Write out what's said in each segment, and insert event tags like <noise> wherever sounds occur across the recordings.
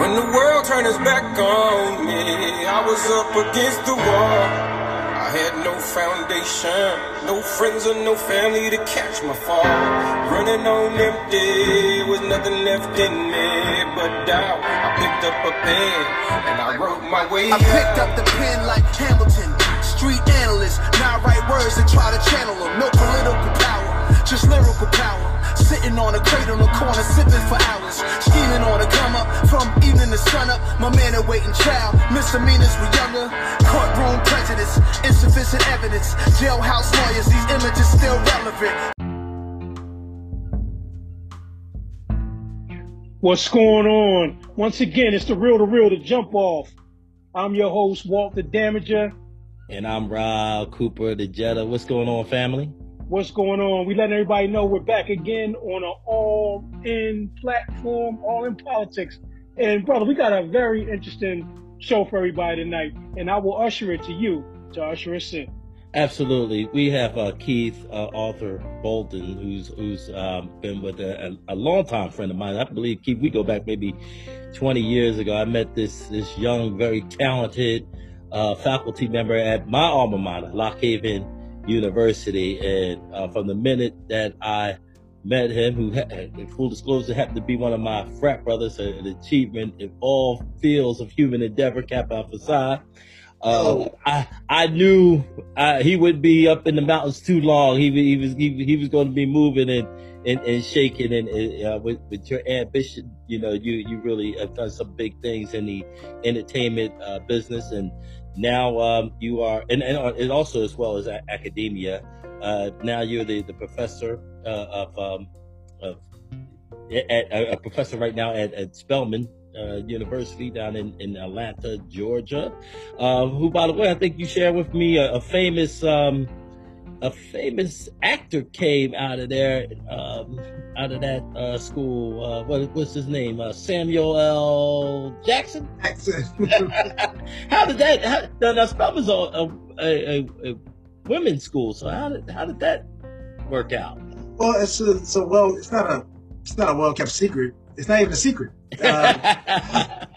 When the world turned its back on me, I was up against the wall. I had no foundation, no friends or no family to catch my fall. Running on empty, was nothing left in me but doubt. I picked up a pen and I wrote my way I picked up the pen like Hamilton, street analyst. Now write words and try to channel them. No political power, just lyrical power. Sitting on a crate on the corner, sipping for hours. Scheming on a come up from evening to sun up. My man awaiting child. Misdemeanors were younger. Courtroom prejudice, insufficient evidence. Jailhouse lawyers, these images still relevant. What's going on? Once again, it's the real to real to jump off. I'm your host, Walter Damager. And I'm Rob Cooper, the Jetta. What's going on, family? What's going on? We letting everybody know we're back again on an all in platform, all in politics. And brother, we got a very interesting show for everybody tonight. And I will usher it to you to usher us in. Absolutely. We have uh, Keith uh, Arthur Bolden, who's who's um, been with a, a, a longtime friend of mine. I believe Keith, we go back maybe 20 years ago. I met this this young, very talented uh, faculty member at my alma mater, Lock Haven University, and uh, from the minute that I met him, who in full disclosure happened to be one of my frat brothers, an achievement in all fields of human endeavor, Kappa Alpha Psi. Uh, I I knew uh, he would be up in the mountains too long. He he was he, he was going to be moving and and, and shaking and uh, with, with your ambition, you know, you you really have done some big things in the entertainment uh, business, and now um, you are and, and and also as well as academia. Uh, now you're the the professor uh, of um, of at, a professor right now at, at Spelman uh, University down in, in Atlanta, Georgia. Uh, who, by the way, I think you shared with me a, a famous um, a famous actor came out of there, um, out of that uh, school. Uh, what, what's his name? Uh, Samuel L. Jackson. Jackson. <laughs> <laughs> how did that? How, now, now Spelman's a, a, a, a women's school, so how did how did that work out? Well, it's a, it's a well, it's not a it's not a well kept secret. It's not even a secret. Um, <laughs>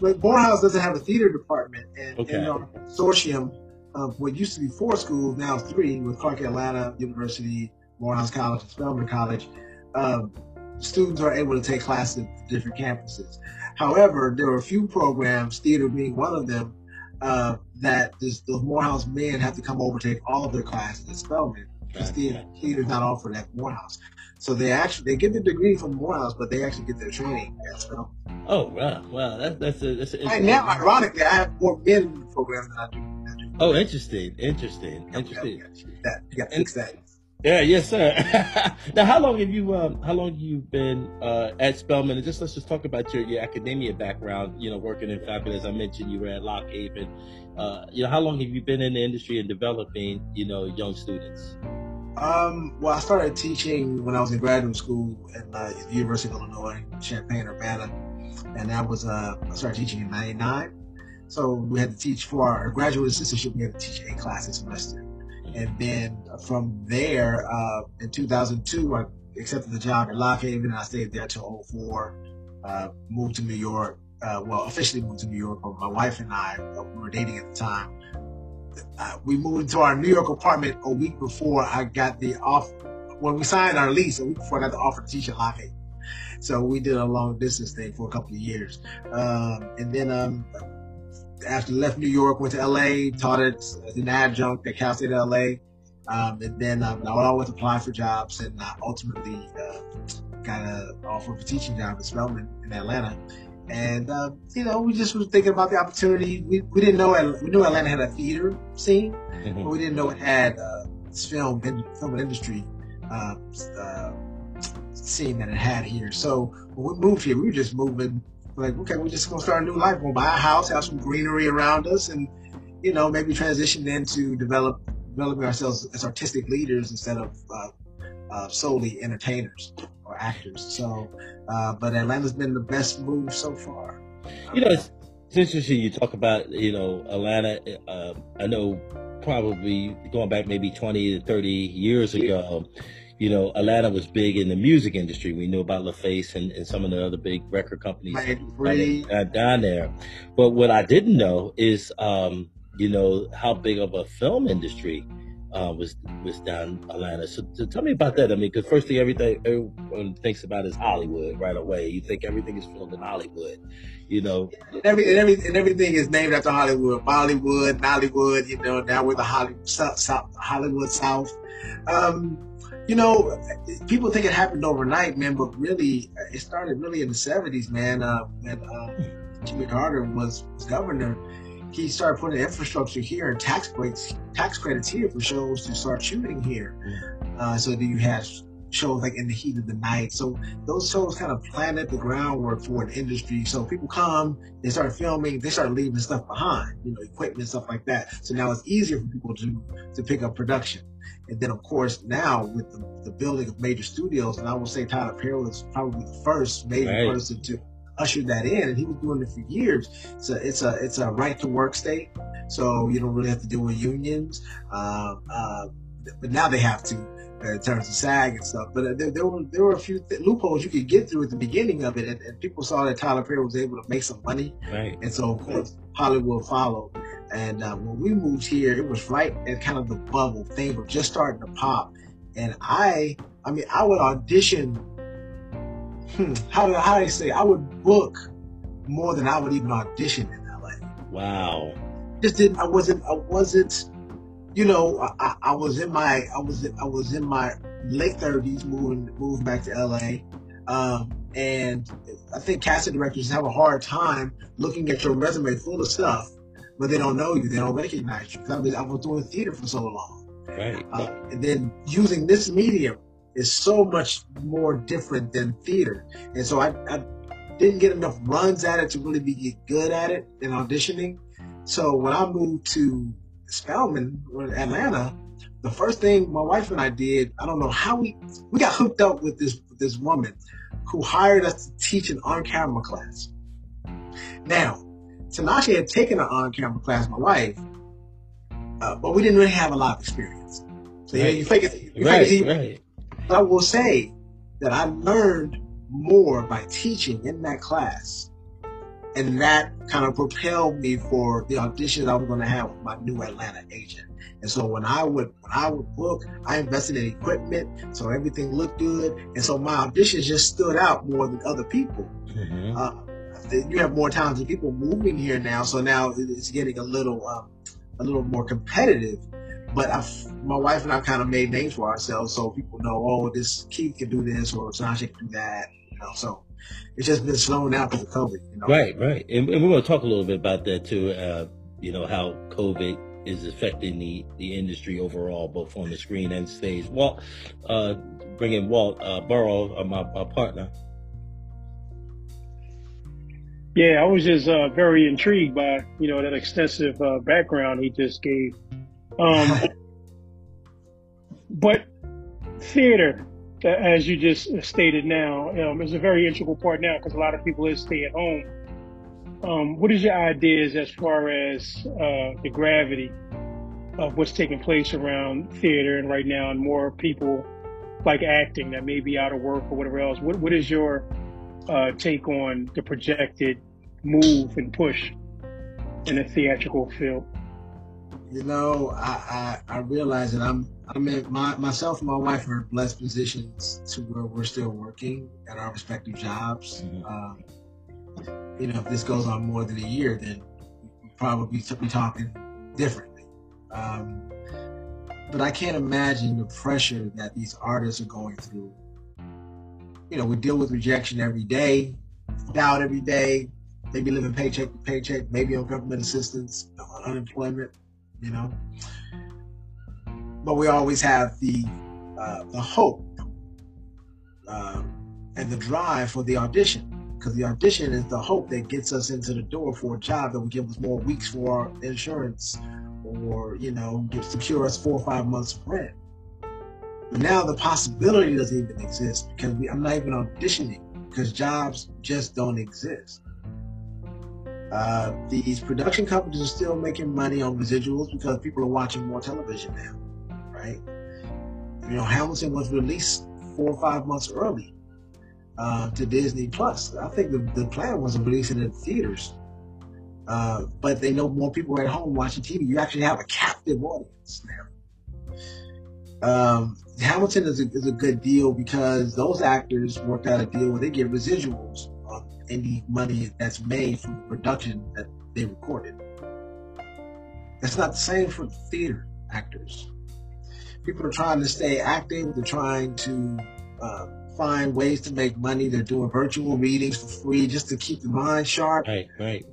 but Morehouse doesn't have a theater department, and Okay. in our consortium of what used to be four schools, now three, with Clark Atlanta University, Morehouse College, and Spelman College, um, students are able to take classes at different campuses. However, there are a few programs, theater being one of them, uh, that this, the Morehouse men have to come over to take all of their classes at Spelman. Because theater, theater is not offered at Morehouse. So they actually they get the degree from Morehouse, but they actually get their training at Spelman. Oh wow, wow, that's that's a, that's a, Right now, ironically, I have more men in the program than I do. Than I do. Oh, interesting, interesting, interesting. yeah, yeah, that you fix that. Yeah, yes, sir. <laughs> now, how long have you um, how long have you been uh, at Spelman? And just let's just talk about your, your academia background. You know, working in faculty, as I mentioned, you were at Lock Haven. Uh, you know, how long have you been in the industry and developing you know young students? Um, well, I started teaching when I was in graduate school at uh, the University of Illinois, Champaign, Urbana, and that was uh, I started teaching in '99. So we had to teach for our graduate assistantship. We had to teach eight classes a semester, and then from there, uh, in 2002, I accepted the job at Lock Haven, and I stayed there till 04. Uh, moved to New York. Uh, well, officially moved to New York, but my wife and I uh, we were dating at the time uh, we moved into our New York apartment a week before I got the off. When we signed our lease, a week before I got the offer to teach at Lock Haven. So we did a long distance thing for a couple of years, um, and then um, after left New York, went to LA, taught it as an adjunct at Cal State LA, um, and then um, I always applied for jobs, and I ultimately uh, got an offer for teaching job at Spelman in Atlanta. And uh, you know, we just was thinking about the opportunity. We, we didn't know we knew Atlanta had a theater scene, <laughs> but we didn't know it had uh, this film film industry uh, uh, scene that it had here. So when we moved here, we were just moving like, okay, we're just gonna start a new life. We'll buy a house, have some greenery around us, and you know, maybe transition into develop developing ourselves as artistic leaders instead of uh, uh, solely entertainers or actors. So, uh, but Atlanta's been the best move so far. You know, it's, it's interesting you talk about, you know, Atlanta. Uh, I know probably going back maybe 20 to 30 years ago, you know, Atlanta was big in the music industry. We knew about LaFace and, and some of the other big record companies down there. But what I didn't know is, um, you know, how big of a film industry uh, was was down Atlanta. So, so, tell me about that. I mean, because first thing everything everyone thinks about is Hollywood right away. You think everything is filmed in Hollywood, you know. And, every, and, every, and everything is named after Hollywood, Bollywood, Nollywood. You know, now we're the Hollywood South, South Hollywood South. Um, you know, people think it happened overnight, man, but really, it started really in the '70s, man. Uh, when uh, Jimmy Carter was, was governor, he started putting infrastructure here and tax breaks, tax credits here for shows to start shooting here. Uh, so that you had shows like in the heat of the night. So those shows kind of planted the groundwork for an industry. So people come, they start filming, they start leaving stuff behind, you know, equipment, stuff like that. So now it's easier for people to to pick up production. And then of course now with the, the building of major studios, and I will say Tyler Perry was probably the first major right. person to ushered that in, and he was doing it for years. So it's a it's a right to work state, so you don't really have to deal with unions. Uh, uh, but now they have to in terms of SAG and stuff. But uh, there, there, were there were a few th- loopholes you could get through at the beginning of it, and, and, people saw that Tyler Perry was able to make some money, right. and so of course Hollywood followed. And uh, when we moved here, it was right at kind of the bubble. Things were just starting to pop, and I, I mean, I would audition hmm, how do how do I say? I would book more than I would even audition in LA. Wow. Just didn't. I wasn't. I wasn't. You know, I, I was in my. I was. I was in my late thirties, moving moving back to LA. Um, and I think casting directors have a hard time looking at your resume full of stuff, but they don't know you. They don't recognize you. I, mean, I was doing theater for so long. Right. Uh, and then using this medium is so much more different than theater. And so I, I didn't get enough runs at it to really be good at it in auditioning. So when I moved to Spelman, Atlanta, the first thing my wife and I did, I don't know how we we got hooked up with this with this woman who hired us to teach an on-camera class. Now, Tanasha had taken an on-camera class, my wife, uh, but we didn't really have a lot of experience. So right. yeah, you fake it, you right, fake it, right. I will say that I learned more by teaching in that class. And that kind of propelled me for the auditions I was going to have with my new Atlanta agent. And so when I would when I would book, I invested in equipment, so everything looked good. And so my auditions just stood out more than other people. Mm-hmm. Uh, you have more talented people moving here now, so now it's getting a little um, a little more competitive. But I've, my wife and I kind of made names for ourselves, so people know, oh, this Keith can do this or Sasha can do that. You know, so it's just been slowing down because of COVID. You know? Right, right, and, and, we're going to talk a little bit about that too. Uh, you know how COVID is affecting the the industry overall, both on the screen and stage. Walt, uh, bring in Walt uh, Burrow, uh, my, my partner. Yeah, I was just uh, very intrigued by you know that extensive uh, background he just gave. Um, <laughs> but theater, as you just stated now, um, is a very integral part now because a lot of people is stay at home. Um, what is your ideas as far as uh, the gravity of what's taking place around theater and right now, and more people like acting that may be out of work or whatever else? What What is your uh, take on the projected move and push in the theatrical field? you know, I, I, I realize that I'm I'm in my myself and my wife are blessed positions to where we're still working at our respective jobs. Mm-hmm. Um, you know, if this goes on more than a year, then we probably be talking differently. Um, but I can't imagine the pressure that these artists are going through. You know, we deal with rejection every day, doubt every day, maybe living paycheck to paycheck, maybe on government assistance, unemployment you know. But we always have the uh, the hope uh, and the drive for the audition because the audition is the hope that gets us into the door for a job that will give us more weeks for our insurance or you know secure us four or five months of rent. But now the possibility doesn't even exist because we, I'm not even auditioning because jobs just don't exist. Uh, these production companies are still making money on residuals because people are watching more television now, right? you know, Hamilton was released four or five months early uh, to Disney Plus. I think the, the plan was to release it in theaters. Uh, but they know more people are at home watching TV. You actually have a captive audience now. Um, Hamilton is a, is a good deal because those actors worked out a deal where they get residuals on any money that's made from the production that they recorded. That's not the same for theater actors. People are trying to stay active. They're trying to uh, find ways to make money. They're doing virtual meetings for free just to keep the mind sharp. Right, right.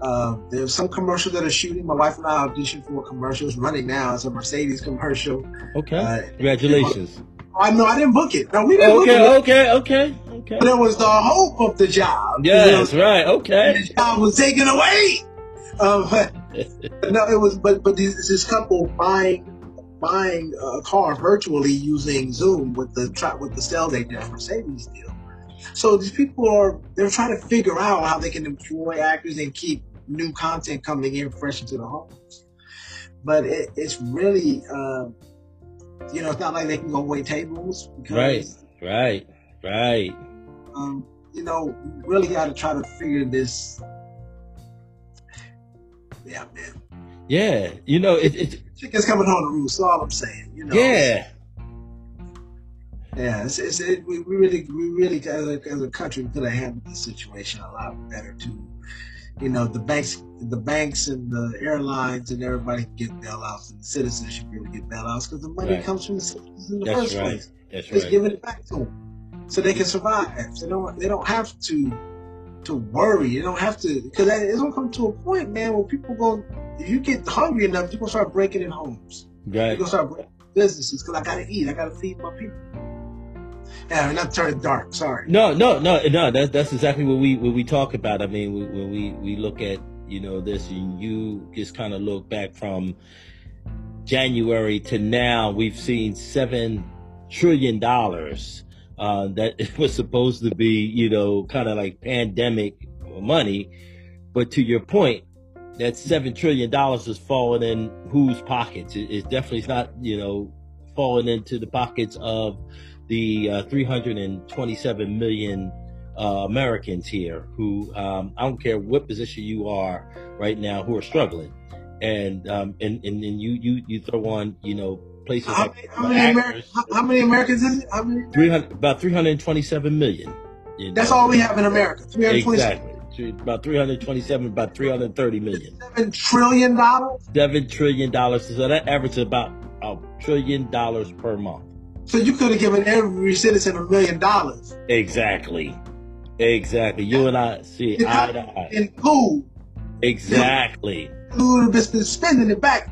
Uh, there's some commercials that are shooting. My wife and I auditioned for commercials running now. It's a Mercedes commercial. Okay. Uh, Congratulations. I know I didn't book it. No, we didn't book Okay, it. okay, okay, okay. But it was the hope of the job. Yes, right. And Okay. the job was taken away. Um, <laughs> no, it was. But but this, this couple buying buying a car virtually using Zoom with the with the sales agent Mercedes deal. So these people are they're trying to figure out how they can employ actors and keep new content coming in fresh into the homes. But it, it's really, uh, you know, it's not like they can go wait tables because Right, right, right. um, you know, really got to try to figure this. Yeah, man. Yeah, you know, it, it Chicken's coming home to roost. All I'm saying. You know. yeah, Yeah. It's, it's, it, we, we really, we really, as a, as a country, could have handled the situation a lot better too. You know, the banks, the banks and the airlines and everybody can get bailouts, and the citizens should be able to get bailouts because the money Right. comes from the citizens in the that's first right. place. That's Just right. giving it back to them so they can survive. They don't. They don't have to to worry. They don't have to because it's gonna come to a point, man, where people go. If you get hungry enough, you're gonna start breaking in homes. You're gonna start breaking businesses because I gotta eat. I gotta feed my people. Yeah, we're not turning dark. Sorry. No, no, no, no. That's that's exactly what we what we talk about. I mean, we- when we we look at you know this, and you just kind of look back from January to now, we've seen seven trillion dollars uh, that <laughs> it was supposed to be you know kind of like pandemic money, but to your point, that seven trillion dollars is falling in whose pockets? It, it definitely not you know falling into the pockets of the uh, 327 million uh, Americans here who um, I don't care what position you are right now who are struggling, and um, and, and and you you you throw on you know places How like many, how, many Ameri- how, how many Americans is it? How many? 300 about 327 million. you That's know. all we have in America. Three hundred twenty-seven Exactly. About 327, about 330 million. Seven trillion dollars? Seven trillion dollars. So that averages about a trillion dollars per month. So you could have given every citizen a million dollars Exactly. Exactly. You and I see The eye to eye. in food. Exactly. You would have been spending it back.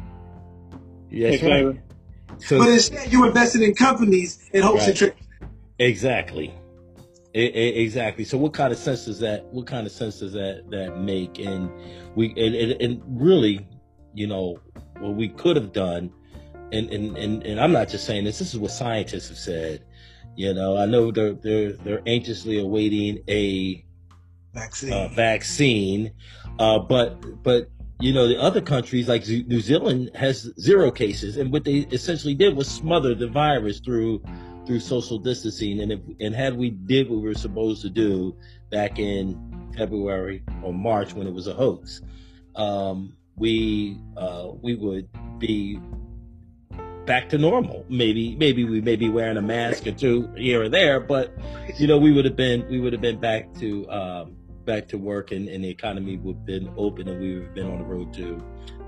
Yes, right. So But instead, you invested in companies in hopes Right. and tricks. exactly. E- e- exactly. So what kind of sense does that? What kind of sense does that that make? And we and, and, and really, you know, what we could have done, and, and and and I'm not just saying this. This is what scientists have said. You know, I know they're they're they're anxiously awaiting a Vaccine. uh, vaccine, uh, but but you know the other countries like New Zealand has zero cases, and what they essentially did was smother the virus through through social distancing, and if, and had we did what we were supposed to do back in February or March when it was a hoax, um, we uh, we would be back to normal. Maybe maybe we may be wearing a mask or two here or there, but you know we would have been we would have been back to um, back to work and, and the economy would have been open and we would have been on the road to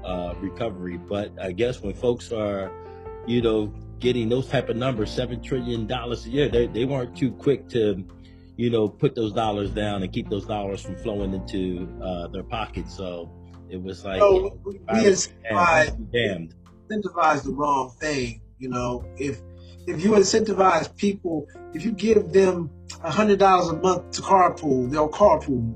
uh, recovery. But I guess when folks are, you know, getting those type of numbers, seven trillion dollars a year, they they weren't too quick to, you know, put those dollars down and keep those dollars from flowing into uh, their pockets. So it was like, so we, damn, damned. incentivize the wrong thing. You know, if if you incentivize people, if you give them a hundred dollars a month to carpool, they'll carpool,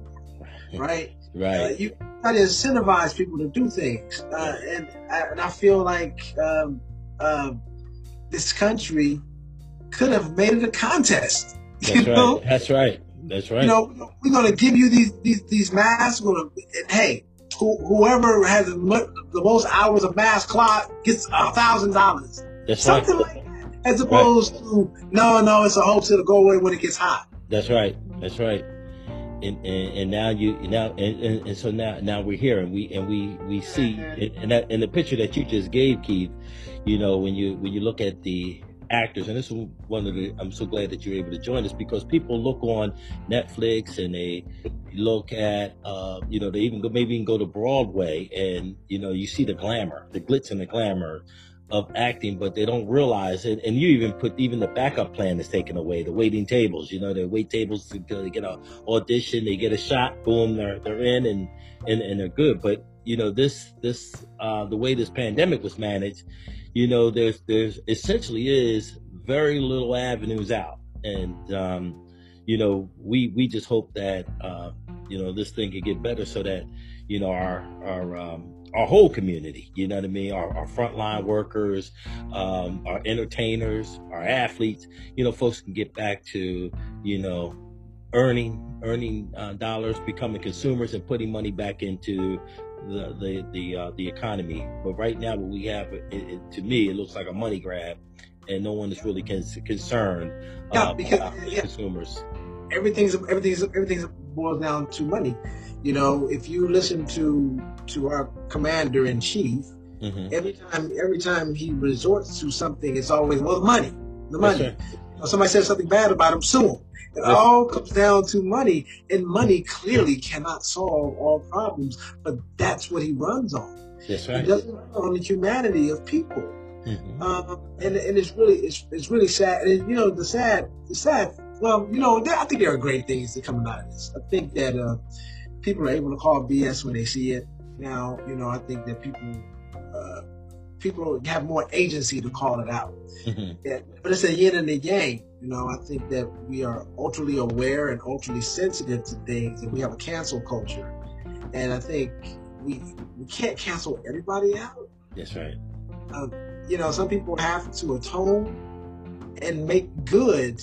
right? Uh, Right. you try to incentivize people to do things, uh, and I- and I feel like um, um, this country could have made it a contest. <laughs> You That's know, right. That's right. That's right. you know, we're gonna give you these these these masks. We're gonna, and hey, who, whoever has the, most hours of mask clock gets a thousand dollars. That's right. Something like. As opposed right. to no, no, it's a hope to go away when it gets hot. That's right. That's right. And, and, and now you now and, and, and, so now now we're here and we and we we see and that in the picture that you just gave Keith, you know when you when you look at the actors, and this is one of the. I'm so glad that you're able to join us because people look on Netflix and they look at, uh, you know, they even go maybe even go to Broadway and you know you see the glamour, the glitz and the glamour of acting, but they don't realize it. And you even put even the backup plan is taken away. The waiting tables, you know, they wait tables to they get an audition, they get a shot, boom, they're they're in and and, and they're good. But you know, this this uh, the way this pandemic was managed, you know, there's there's essentially is very little avenues out, and um, you know, we we just hope that uh, you know this thing could get better so that you know our our um, our whole community, you know what I mean? Our, our frontline workers, um, our entertainers, our athletes, you know, folks can get back to, you know, earning, earning uh, dollars, becoming consumers and putting money back into the the the, uh, the economy. But right now, what we have, it, it, to me, it looks like a money grab, and no one is really concerned uh, because, about yeah. consumers. Everything's everything's everything's boils down to money. You know, if you listen to to our commander in chief, mm-hmm. every time every time he resorts to something, it's always well the money, the money. Right. You know, somebody says something bad about him, sue him. It all comes down to money, and money clearly cannot solve all problems, but that's what he runs on. That's right. He doesn't run on the humanity of people. Mm-hmm. Um, and and it's really it's, it's really sad. And you know the sad the sad. Well, you know I think there are great things that come out of this. I think that uh, people are able to call BS when they see it. Now, you know I think that people uh, people have more agency to call it out. Mm-hmm. Yeah, but it's a yin and a yang. You know, I think that we are ultra aware and ultra sensitive to things, and we have a cancel culture. And I think we we can't cancel everybody out. That's right. Uh, you know, some people have to atone and make good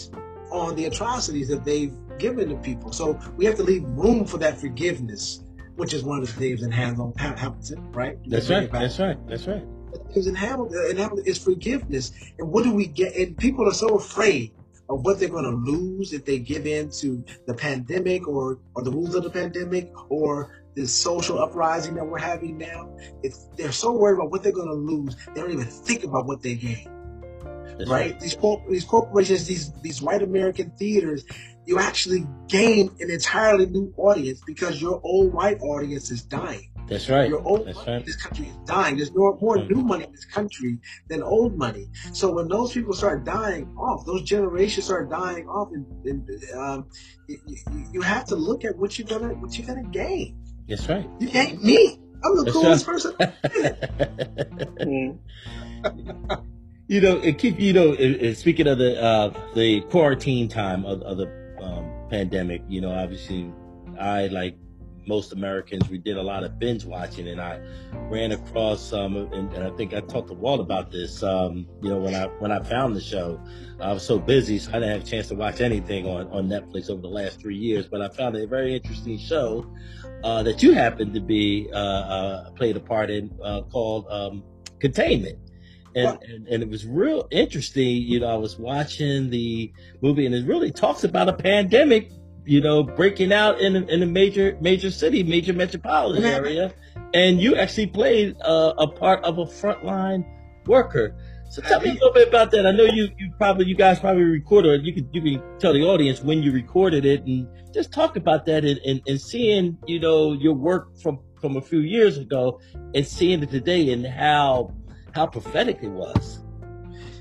on the atrocities that they've given to people. So we have to leave room for that forgiveness, which is one of the things in hands Hamilton, right? That's right. That's right. That's right. Because in Hamilton, in Hamilton is forgiveness. And what do we get? And people are so afraid of what they're going to lose if they give in to the pandemic or, or the rules of the pandemic or this social uprising that we're having now. If they're so worried about what they're going to lose, they don't even think about what they gain. Right? right? These, these corporations, these these white American theaters, you actually gain an entirely new audience because your old white audience is dying. That's right. Your old That's money right. in this country is dying. There's more, more mm-hmm. new money in this country than old money. So when those people start dying off, those generations are dying off, and, and um, you, you, have to look at what you're gonna what you're gonna gain. That's right. You gain me. I'm the That's coolest right. person. <laughs> <laughs> you know, keep you know. It, it, speaking of the uh, the quarantine time of, of the um, pandemic, you know, obviously, I like most Americans, we did a lot of binge watching, and I ran across um, and, and I think I talked to Walt about this. Um, you know, when I when I found the show, I was so busy, so I didn't have a chance to watch anything on on Netflix over the last three years. But I found a very interesting show uh, that you happened to be uh, uh, played a part in uh, called um, Containment. And, and, and, it was real interesting. You know, I was watching the movie and it really talks about a pandemic you know, breaking out in a, in a major major city, major metropolitan area, and you actually played uh, a part of a frontline worker. So tell me a little bit about that. I know you you probably you guys probably recorded it. You could you can tell the audience when you recorded it and just talk about that and, and, and seeing you know your work from from a few years ago and seeing it today and how how prophetic it was.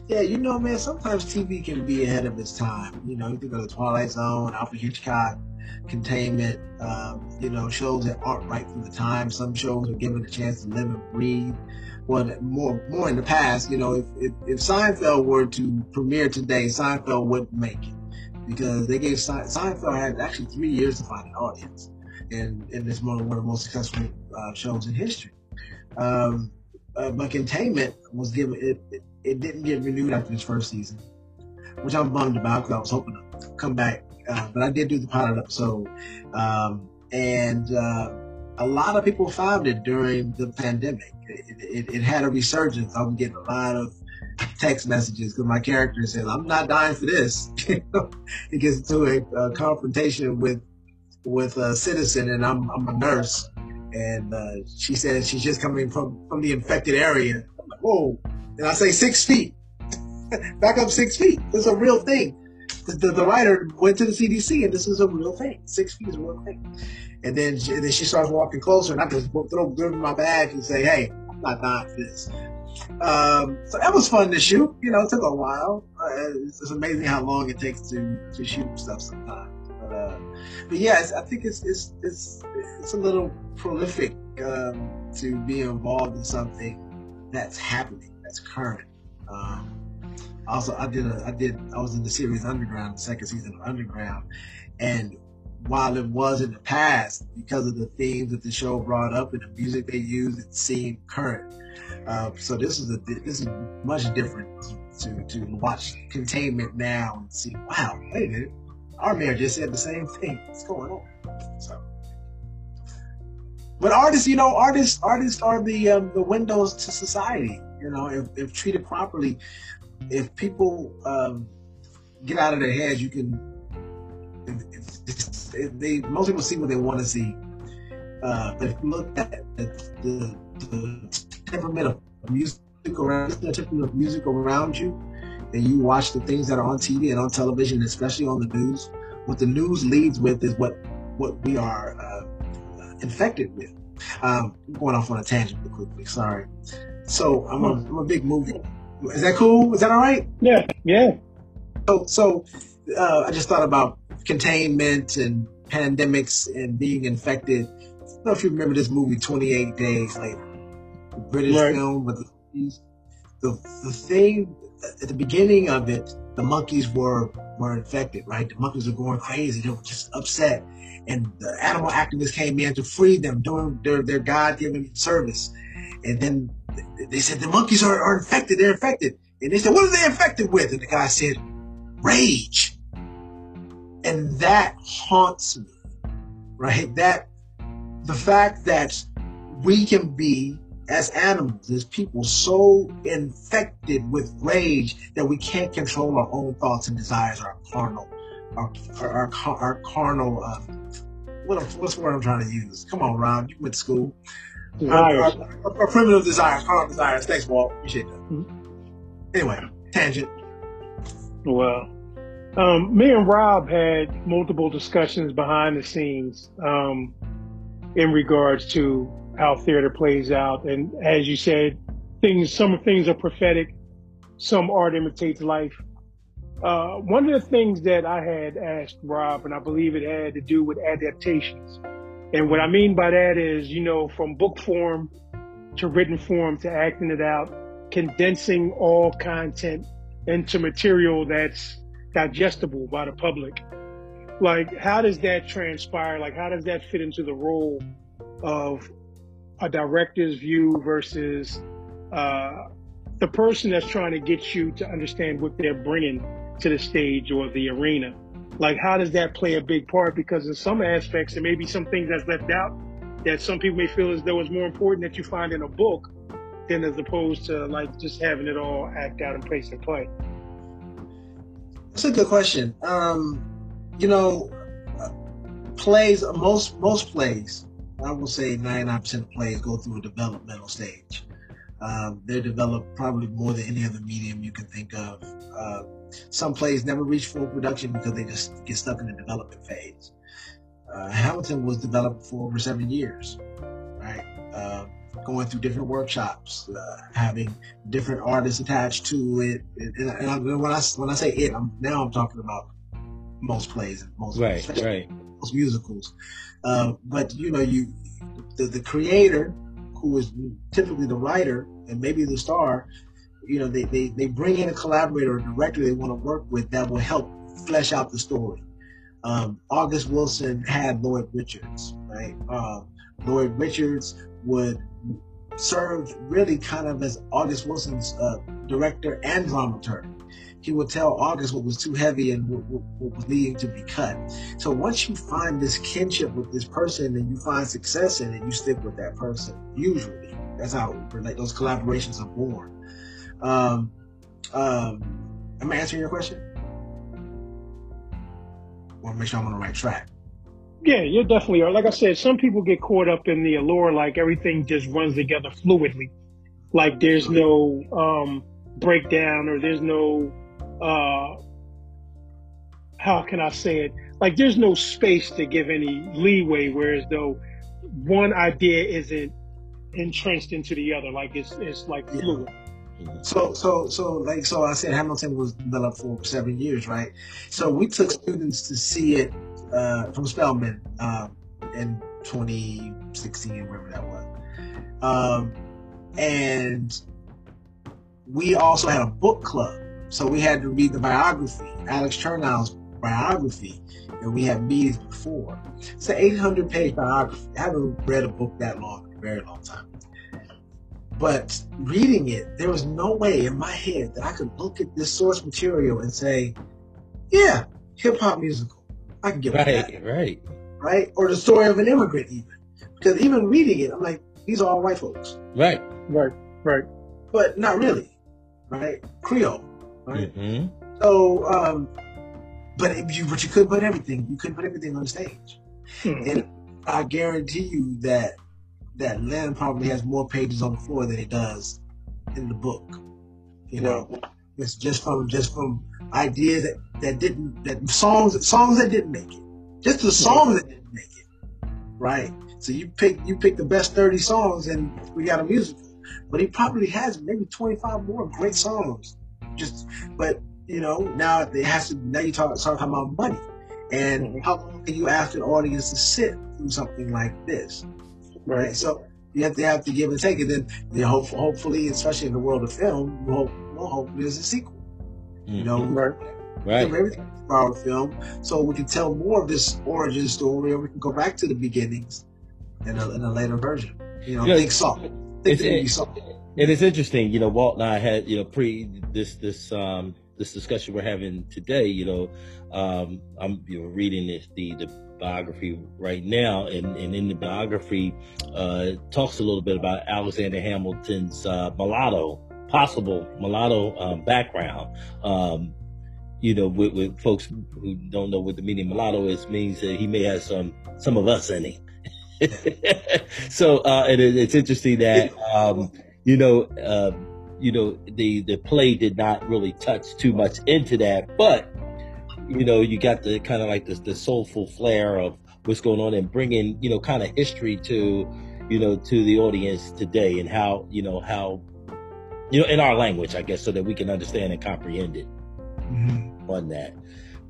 Yeah, you know, man, sometimes TV can be ahead of its time. You know, you think of the Twilight Zone, Alfred Hitchcock, Containment, um, you know, shows that aren't right for the time. Some shows are given a chance to live and breathe. Well, more more in the past, you know, if, if, if Seinfeld were to premiere today, Seinfeld wouldn't make it because they gave Seinfeld had actually three years to find an audience, and and it's one of the most successful uh, shows in history. Um, uh, but Containment was given it, it it didn't get renewed after this first season, which I'm bummed about because I was hoping to come back. Uh, but I did do the pilot episode, um, and uh, a lot of people found it during the pandemic. It, it, it, had a resurgence. I was getting a lot of text messages because my character says, "I'm not dying for this." <laughs> it gets into a, a, confrontation with with a citizen, and I'm I'm a nurse, and uh, she says she's just coming from from the infected area. I'm like, whoa! And I say six feet, <laughs> back up six feet. It's a real thing. The, the, the, writer went to the CDC, and this is a real thing. Six feet is a real thing. And then she, and then she starts walking closer, and I just throw, throw my bag and say, "Hey, I'm not dying for this." Um, so that was fun to shoot. You know, it took a while. Uh, it's, it's, amazing how long it takes to, to shoot stuff sometimes. But, yeah, I think it's, it's, it's, it's a little prolific um, to be involved in something that's happening, that's current. Um, also, I did a, I did, I was in the series Underground, the second season of Underground, and while it was in the past, because of the themes that the show brought up and the music they used, it seemed current. Uh, so this is a this is much different to to watch Containment now and see. Wow, wait a minute, our mayor just said the same thing. What's going on? So, but artists, you know, artists artists are the um, the windows to society. You know, if, if treated properly, if people um, get out of their heads, you can. If, if they most people see what they want to see. Uh, if you look at the, the, the temperament of music around the temperament of music around you, and you watch the things that are on TV and on television, especially on the news, what the news leads with is what what we are uh, infected with. Um, I'm going off on a tangent real quickly. Sorry. So I'm a, I'm a big movie. Is that cool? Is that all right? Yeah. Yeah. So so uh, I just thought about containment and pandemics and being infected. I don't know if you remember this movie, 28 Days Later the British right. film with the the the thing at the beginning of it, the monkeys were were infected, right? The monkeys were going crazy. They were just upset. And the animal activists came in to free them doing their, their God given service. And then they said, the monkeys are, are infected. They're infected. And they said, what are they infected with? And the guy said, rage. And that haunts me, right? That the fact that we can be as animals, as people, so infected with rage that we can't control our own thoughts and desires, our carnal, our our, our, our carnal. Uh, what what's the word I'm trying to use? Come on, Ron, you went to school. Desires. Our, our, our, primitive desires, carnal desires. Thanks, Walt. Appreciate that. Mm-hmm. Anyway, tangent. Well, um, me and Rob had multiple discussions behind the scenes um, in regards to how theater plays out. And as you said, things, some things are prophetic, some art imitates life. Uh, one of the things that I had asked Rob, and I believe it had to do with adaptations. And what I mean by that is, you know, from book form to written form to acting it out, condensing all content into material that's digestible by the public. Like, how does that transpire? Like, how does that fit into the role of a director's view versus uh, the person that's trying to get you to understand what they're bringing to the stage or the arena. Like, how does that play a big part? Because in some aspects, there may be some things that's left out that some people may feel as though it's more important that you find in a book than as opposed to like just having it all act out in place and play. That's a good question. Um, you know, plays most most plays I will say 99% of plays go through a developmental stage. Um, they're developed probably more than any other medium you can think of. Uh, some plays never reach full production because they just get stuck in the development phase. Uh, Hamilton was developed for over seven years, right? Uh, going through different workshops, uh, having different artists attached to it. And, and when I when I say it, I'm, now I'm talking about most plays and most right, right. Most musicals. Uh, but you know, you the, the creator, who is typically the writer and maybe the star, you know, they, they, they bring in a collaborator or director they want to work with that will help flesh out the story. Um, August Wilson had Lloyd Richards, right? Um, Lloyd Richards would serve really kind of as August Wilson's uh, director and dramaturg he would tell August what was too heavy and what, what, what, was needing to be cut. So once you find this kinship with this person and you find success in it, you stick with that person. Usually, that's how those collaborations are born. Um, um, am I answering your question? Want to make sure I'm on the right track. Yeah, you definitely are. Like I said, some people get caught up in the allure, like everything just runs together fluidly. Like there's no um, breakdown or there's no, uh, how can I say it? Like there's no space to give any leeway, whereas though one idea isn't entrenched into the other. Like it's, it's like Yeah. fluid. So, so, so, like, so I said Hamilton was developed for seven years, right? So we took students to see it uh, from Spelman um, in 2016, wherever that was. Um, and we also had a book club. So we had to read the biography, Alex Chernow's biography, that we had meetings before. It's an 800 page biography. I haven't read a book that long in a very long time. But reading it, there was no way in my head that I could look at this source material and say, yeah, hip hop musical. I can get with that Right, right. right? Or the story of an immigrant, even. Because even reading it, I'm like, these are all white folks, Right. Right, right. but not really, right? Creole, right? hmm So, um, but if you, but you couldn't put everything. You couldn't put everything on the stage, Hmm. and I guarantee you that that Lin probably has more pages on the floor than he does in the book. You know, it's just from just from ideas that, that didn't that songs songs that didn't make it, just the songs that didn't make it, right? So you pick you pick the best thirty songs and we got a musical, but he probably has maybe twenty five more great songs. Just but you know now it has to now you talk start talking about money and Mhm. how long can you ask an audience to sit through something like this, right? So you have to have to give and take, and then you hope, hopefully, especially in the world of film, we'll hope, we'll hope there's a sequel. You know, Right. Right. film everything from our film, so we can tell more of this origin story, or we can go back to the beginnings in a, in a later version. You know, Yeah, think so Think it's- it- Saw. And it's interesting, you know, Walt and I had, you know, pre this this um this discussion we're having today, you know, um I'm you know reading this the the biography right now and, and in the biography uh it talks a little bit about Alexander Hamilton's uh mulatto, possible mulatto um background. Um you know, with, with folks who don't know what the meaning mulatto is, means that he may have some some of us in him. <laughs> so uh, it, it's interesting that um, you know, uh, you know, the the play did not really touch too much into that, but you know, you got the kind of like this the soulful flair of what's going on and bringing you know kind of history to you know to the audience today and how you know how you know in our language, I guess, so that we can understand and comprehend it Mhm. on that.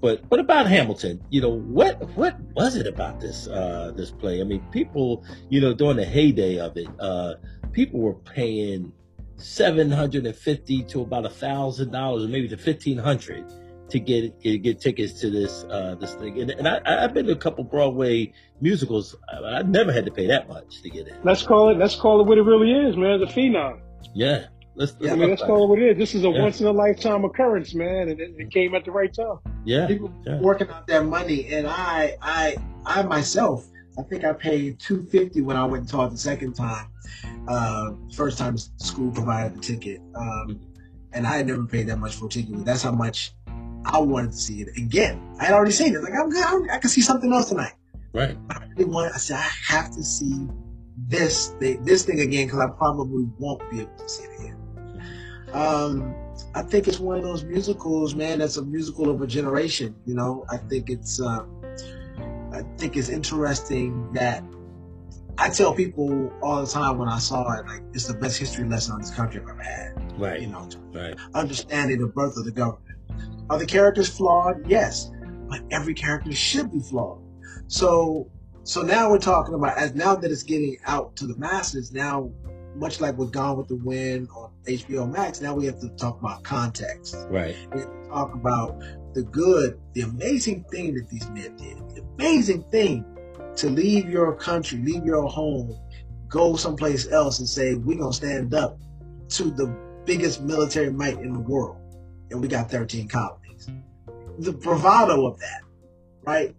But what about Hamilton? You know, what what was it about this uh this play? I mean, people, you know, during the heyday of it, uh people were paying seven hundred and fifty to about a thousand dollars, or maybe to fifteen hundred to get get, get tickets to this uh this thing. And, and I I've been to a couple Broadway musicals. I, I never had to pay that much to get in. Let's call it. Let's call it what it really is, man. The phenom. Yeah. Let's, Yeah, I mean, let's let's call it what it is. This is a Yeah. once in a lifetime occurrence, man, and it, it came at the right time. yeah. People Yeah. working out their money, and I, I, I myself, I think I paid two fifty when I went and taught the second time. Uh, first time school provided the ticket, um, and I had never paid that much for a ticket. But that's how much I wanted to see it again. I had already seen it. Like I'm good. I'm, I can see something else tonight. Right. I really wanted. I said I have to see this thing, this thing again because I probably won't be able to see it again. Um, I think it's one of those musicals, man. That's a musical of a generation. You know, I think it's. Uh, I think it's interesting that I tell people all the time when I saw it, like it's the best history lesson on this country I've ever had. Right. You know, Right. understanding the birth of the government. Are the characters flawed? Yes, but every character should be flawed. So, so now we're talking about as now that it's getting out to the masses. Now, much like with Gone with the Wind on HBO Max, now we have to talk about context. Right. We have to talk about the good, the amazing thing that these men did. The amazing thing to leave your country, leave your home, go someplace else and say, we're going to stand up to the biggest military might in the world. And we got 13 colonies. The bravado of that, right?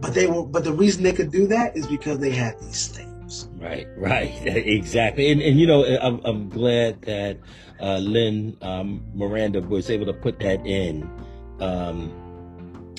But they were, but the reason they could do that is because they had these slaves. Right, right, <laughs> exactly. And and you know, I'm I'm glad that uh, Lin um, Miranda was able to put that in. Um,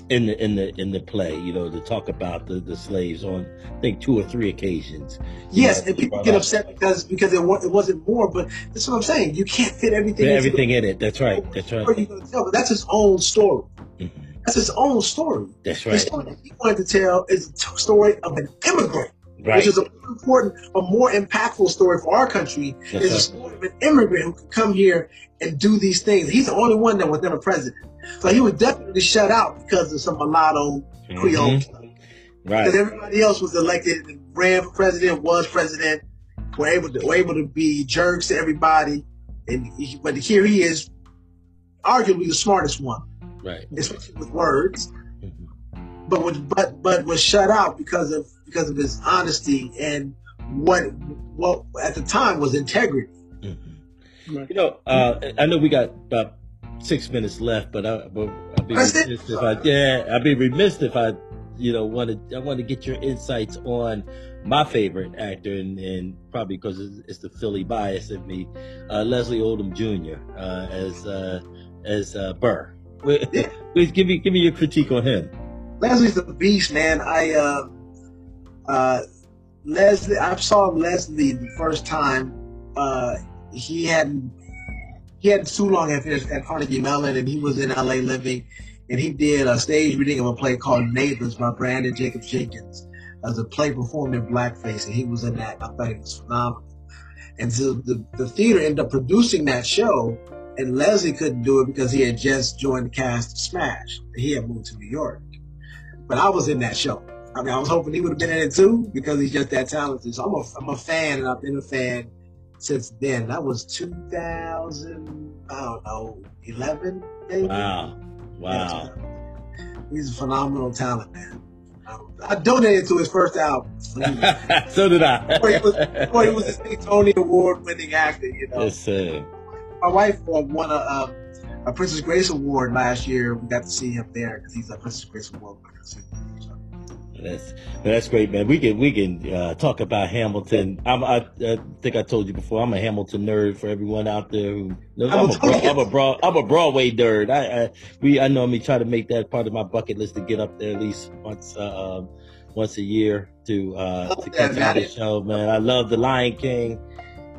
in the in the in the play, you know, to talk about the, the slaves on I think two or three occasions. Yes, know, and people get upset because because it, it wasn't more, but that's what I'm saying. You can't fit everything. Into everything the, in it. That's right. That's right. story you're gonna tell, but that's his own story. Mhm. That's his own story. That's right. The story that he wanted to tell is the story of an immigrant, Right. which is a more important, a more impactful story for our country. Yes, is a story of an immigrant who could come here and do these things. He's the only one that was never president, so he was definitely shut out because of some mulatto Creole. Mhm. Because Right. everybody else was elected and ran for president, was president, were able to were able to be jerks to everybody, and he, but here he is, arguably the smartest one, Right. especially with words. But was but but was shut out because of because of his honesty and what what at the time was integrity. Mhm. Right. You know, uh, I know we got about six minutes left, but I, but I'd be That's it? remiss if I, yeah, I'd be remiss if I, you know, wanted, I want to get your insights on my favorite actor, and, and probably because it's, it's the Philly bias in me, uh, Leslie Odom Jr. Uh, as uh, as uh, Burr. <laughs> Please give me give me your critique on him. Leslie's the beast, man. I uh, uh, Leslie, I saw Leslie the first time. Uh, he hadn't he hadn't too long at, at Carnegie Mellon, and he was in L.A. living, and he did a stage reading of a play called Neighbors by Branden Jacobs-Jenkins as a play performed in blackface, and he was in that. I thought it was phenomenal. And so the, the theater ended up producing that show, and Leslie couldn't do it because he had just joined the cast of Smash. He had moved to New York. But I was in that show. I mean, I was hoping he would have been in it too because he's just that talented. So I'm a, I'm a fan, and I've been a fan since then. That was 2000, I don't know, 11, maybe? Wow, wow. He's a phenomenal talent, man. I donated to his first album. <laughs> so did I. Before he was, before he was this big Tony Award winning actor, you know. yes, sir. My wife uh, won a, um, a Princess Grace Award last year. We got to see him there because he's a Princess Grace Award winner. So, That's that's great, man. We can we can uh, talk about Hamilton. I'm, I, I think I told you before. I'm a Hamilton nerd for everyone out there who. No, I'm a Bro- I'm a broad I'm a Broadway nerd. I, I we I normally try to make that part of my bucket list to get up there at least once uh, um, once a year to uh, to catch out the show, man. I love the Lion King,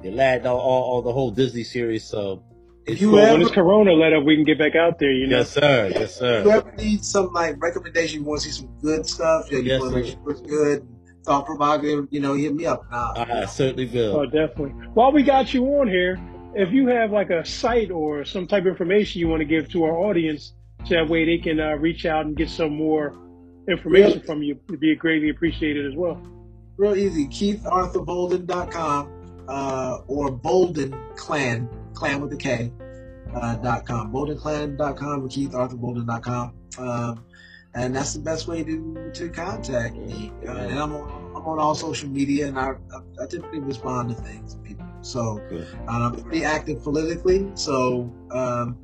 the Aladdin, all, all, all the whole Disney series. So If you Well, when ever, this Corona let up, we can get back out there. You know. yes, sir, yes, sir. if you ever need some like recommendation, you want to see some good stuff, yeah, you Yes, want to sir. make sure it's good, thought provocative, you know, hit me up. Nah, I certainly will. Oh, definitely. While we got you on here, if you have like a site or some type of information you want to give to our audience, so that way they can uh, reach out and get some more information Yeah. from you, it'd be greatly appreciated as well. real easy. KeithArthurBolden.com uh, or Bolden Clan, clan with a K, uh, dot com. BoldenClan.com or KeithArthurBolden.com. Um, and that's the best way to, to contact me. Uh, and I'm on, I'm on all social media and I, I, I typically respond to things, people. So Good. I'm pretty active politically. So um,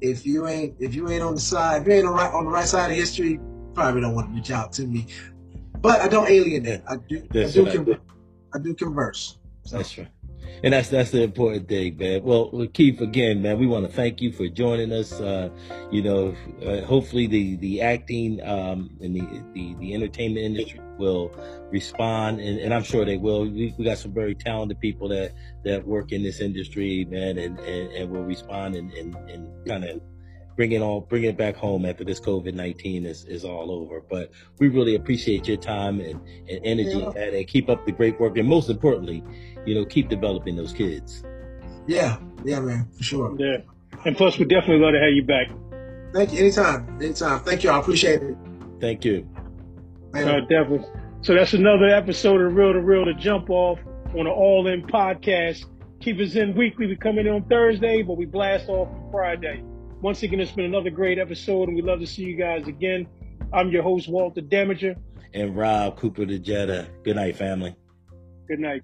if you ain't if you ain't on the side, if you ain't on, right, on the right side of history, probably don't want to reach out to me. But I don't alienate. I do. I do, right. converse. I do converse. So, That's right. And that's that's the important thing, man. Well, Keith, again, man, we want to thank you for joining us. Uh, you know, uh, hopefully the the acting um, and the, the the entertainment industry will respond, and, and I'm sure they will. We, we got some very talented people that that work in this industry, man, and and, and will respond and and, and kind of bring it all bring it back home after this COVID nineteen is, is all over. But we really appreciate your time and, and energy Yeah. and, and keep up the great work, and most importantly you know, keep developing those kids. yeah, yeah, man, for sure. Yeah. And plus, we definitely love to have you back. Thank you. Anytime. Anytime. Thank you. I appreciate it. Thank you. Man, Uh, definitely. So that's another episode of Real to Real to Jump Off on the All In podcast. Keep us in weekly. We come in on Thursday, but we blast off on Friday. Once again, it's been another great episode, and we love to see you guys again. I'm your host, Walter Damager. And Rob Cooper the Jetta. Good night, family. Good night.